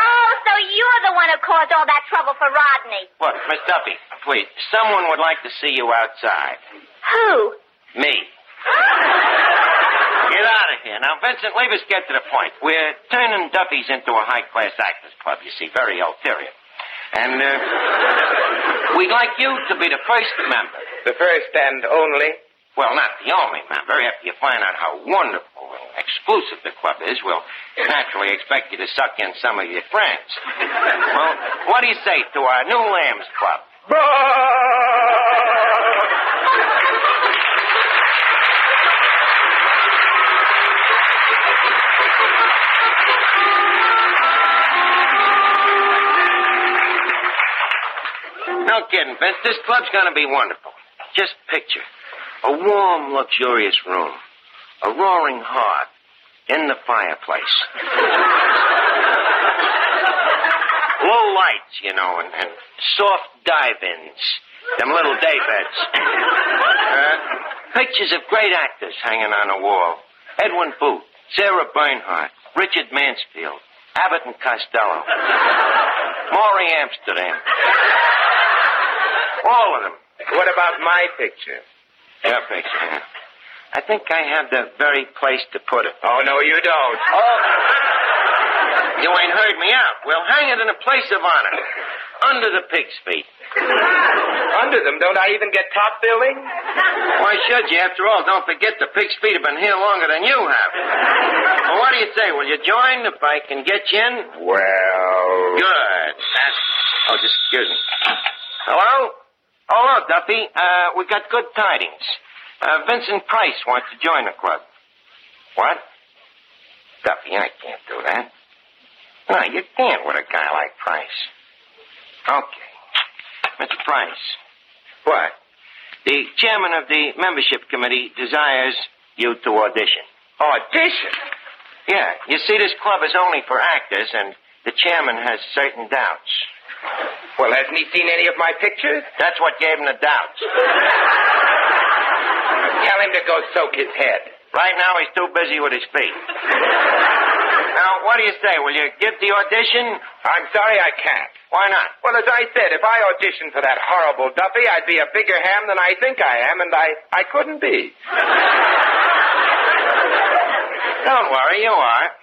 Oh, so you're the one who caused all that trouble for Rodney. What, Miss Duffy, please. Someone would like to see you outside. Who? Me. Get out of here. Now, Vincent, leave us get to the point. We're turning Duffy's into a high-class actors club, you see, very ulterior. And, uh, we'd like you to be the first member. The first and only? Well, not the only member. After you find out how wonderful and exclusive the club is, we'll naturally expect you to suck in some of your friends. well, what do you say to our new Lambs Club? No kidding, Vince. This club's gonna be wonderful. Just picture a warm, luxurious room, a roaring hearth in the fireplace. Low lights, you know, and, and soft dive-ins, them little day beds. Uh, pictures of great actors hanging on the wall. Edwin Booth, Sarah Bernhardt, Richard Mansfield, Abbott and Costello, Morey Amsterdam. All of them. What about my picture? Your picture? I think I have the very place to put it. Oh, no, you don't. Oh. You ain't heard me out. We'll hang it in a place of honor. Under the pig's feet. Under them? Don't I even get top billing? Why should you? After all, don't forget the pig's feet have been here longer than you have. Well, what do you say? Will you join if I can get you in? Well. Good. That's. Oh, just excuse me. Hello? Hello, Duffy. Uh, we got good tidings. Uh, Vincent Price wants to join the club. What? Duffy, I can't do that. No, you can't with a guy like Price. Okay. Mr. Price. What? The chairman of the membership committee desires you to audition. Audition? Yeah. You see, this club is only for actors, and the chairman has certain doubts. Well, hasn't he seen any of my pictures? That's what gave him the doubts. Tell him to go soak his head. Right now, he's too busy with his feet. Now, what do you say? Will you give the audition? I'm sorry I can't. Why not? Well, as I said, if I auditioned for that horrible Duffy, I'd be a bigger ham than I think I am, and I, I couldn't be. Don't worry, you are.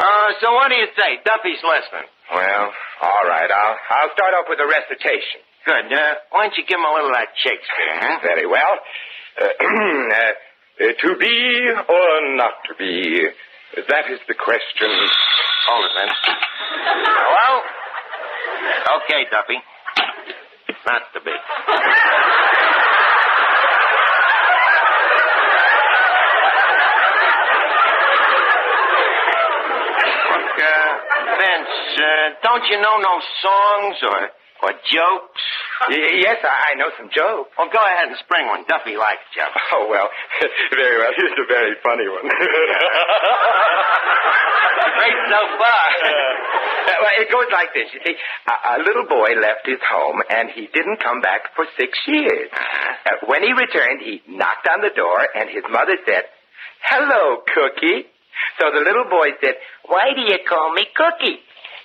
Uh, so what do you say? Duffy's listening. Well, all right. I'll, I'll start off with a recitation. Good. Uh, why don't you give him a little of that Shakespeare, huh? Very well. Uh, uh, to be or not to be, that is the question. Hold it, then. Hello? Okay, Duffy. Not to be. Look, uh, Vince, uh, don't you know no songs or, or jokes? Y- yes, I, I know some jokes. Well, go ahead and spring one. Duffy likes jokes. Oh, well, very well. Here's a very funny one. Great so far. Uh, well, it goes like this. You see, a, a little boy left his home, and he didn't come back for six years. Uh, when he returned, he knocked on the door, and his mother said, Hello, Cookie. So the little boy said, Why do you call me Cookie?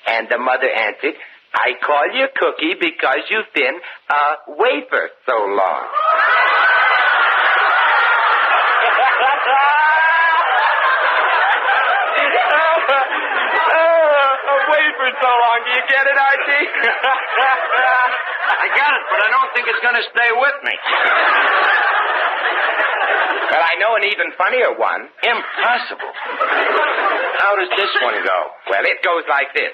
And the mother answered, I call you Cookie because you've been a wafer so long. a wafer so long. Do you get it, Archie? I got it, but I don't think it's going to stay with me. Well, I know an even funnier one. Impossible. How does this one go? Well, it goes like this.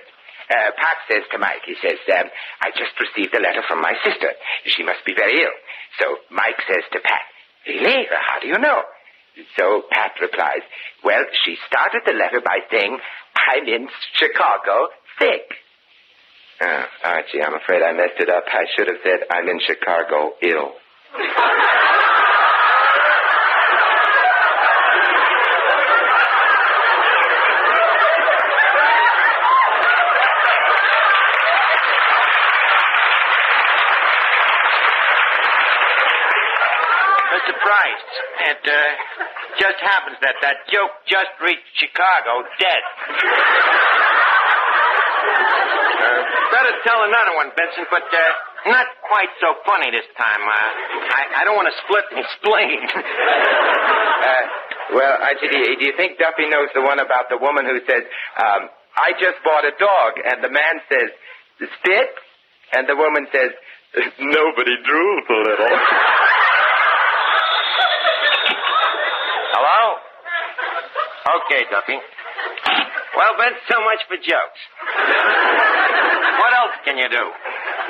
Uh, Pat says to Mike, he says, um, I just received a letter from my sister. She must be very ill. So Mike says to Pat, Really? How do you know? So Pat replies, Well, she started the letter by saying, I'm in Chicago sick. Oh, Archie, I'm afraid I messed it up. I should have said, I'm in Chicago ill. just happens that that joke just reached Chicago dead. Uh, better tell another one, Vincent, but uh, not quite so funny this time. Uh, I, I don't want to split and spleen. Uh, well, I, do you, do you think Duffy knows the one about the woman who says, um, I just bought a dog, and the man says, spit? And the woman says, nobody drools a little. Okay, Duffy. Well, Vince, so much for jokes. what else can you do?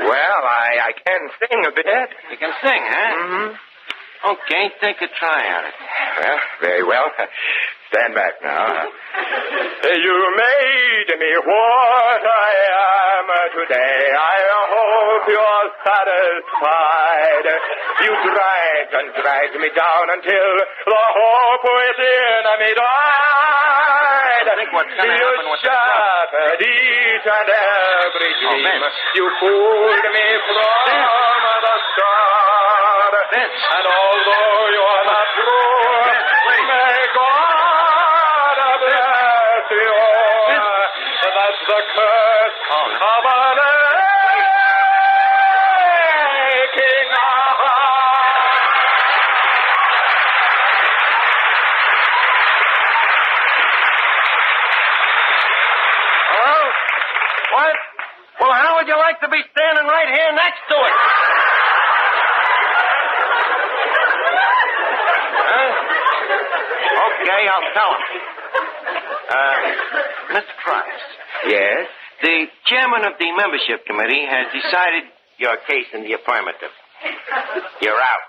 Well, I, I can sing a bit. You can sing, huh? Mm-hmm. Okay, take a try at it. Well, very well. Stand back now. You made me what I am today. I hope you're satisfied. You dragged and dragged me down until the hope within me died. I think what's gonna you happen with shattered each and every Oh, dream. Vince. you fooled me from the start. And although you're not true, may God you. That's the curse of an aching Hello? What? Well, how would you like to be standing right here next to it? Okay, I'll tell him. Uh, Mr. Price. Yes? The chairman of the membership committee has decided your case in the affirmative. You're out.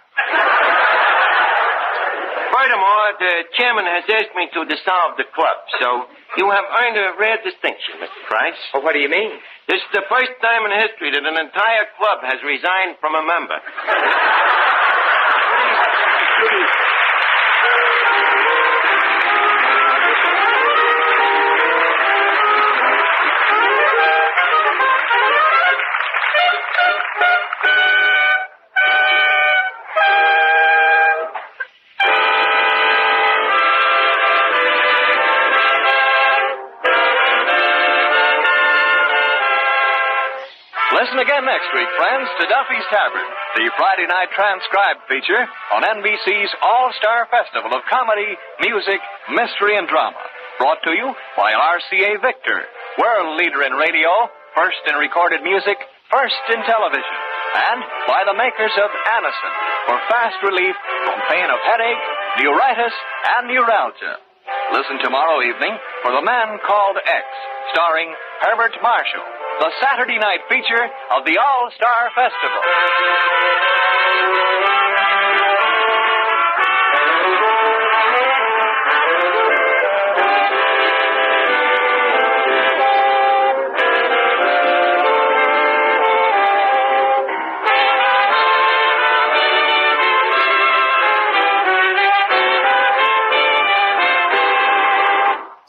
Furthermore, the chairman has asked me to dissolve the club, so you have earned a rare distinction, Mr. Price. Well, what do you mean? This is the first time in history that an entire club has resigned from a member. next week, friends, to Duffy's Tavern, the Friday night transcribed feature on NBC's All Star Festival of Comedy, Music, Mystery, and Drama. Brought to you by RCA Victor, world leader in radio, first in recorded music, first in television, and by the makers of Anacin for fast relief from pain of headache, neuritis, and neuralgia. Listen tomorrow evening for The Man Called X, starring Herbert Marshall, the Saturday night feature of the All Star Festival.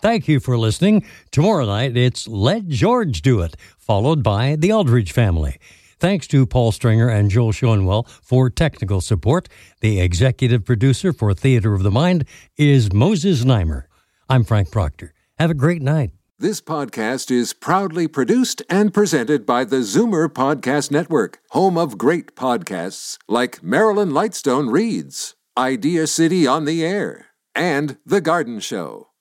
Thank you for listening. Tomorrow night, it's Let George Do It, followed by The Aldrich Family. Thanks to Paul Stringer and Joel Schoenwell for technical support. The executive producer for Theater of the Mind is Moses Neimer. I'm Frank Proctor. Have a great night. This podcast is proudly produced and presented by the Zoomer Podcast Network, home of great podcasts like Marilyn Lightstone Reads, Idea City on the Air, and The Garden Show.